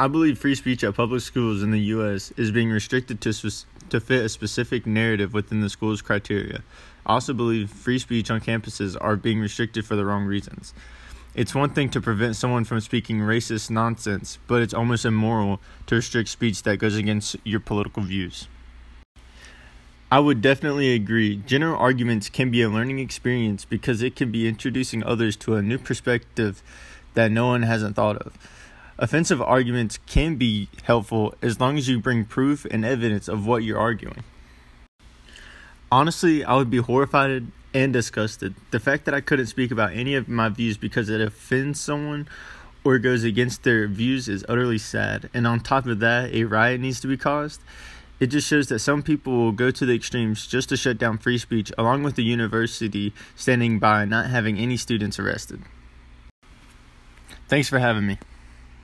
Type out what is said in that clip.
I believe free speech at public schools in the U.S. is being restricted to, to fit a specific narrative within the school's criteria. I also believe free speech on campuses are being restricted for the wrong reasons. It's one thing to prevent someone from speaking racist nonsense, but it's almost immoral to restrict speech that goes against your political views. I would definitely agree. General arguments can be a learning experience because it can be introducing others to a new perspective that no one hasn't thought of. Offensive arguments can be helpful as long as you bring proof and evidence of what you're arguing. Honestly, I would be horrified and disgusted. The fact that I couldn't speak about any of my views because it offends someone or goes against their views is utterly sad. And on top of that, a riot needs to be caused. It just shows that some people will go to the extremes just to shut down free speech, along with the university standing by not having any students arrested. Thanks for having me.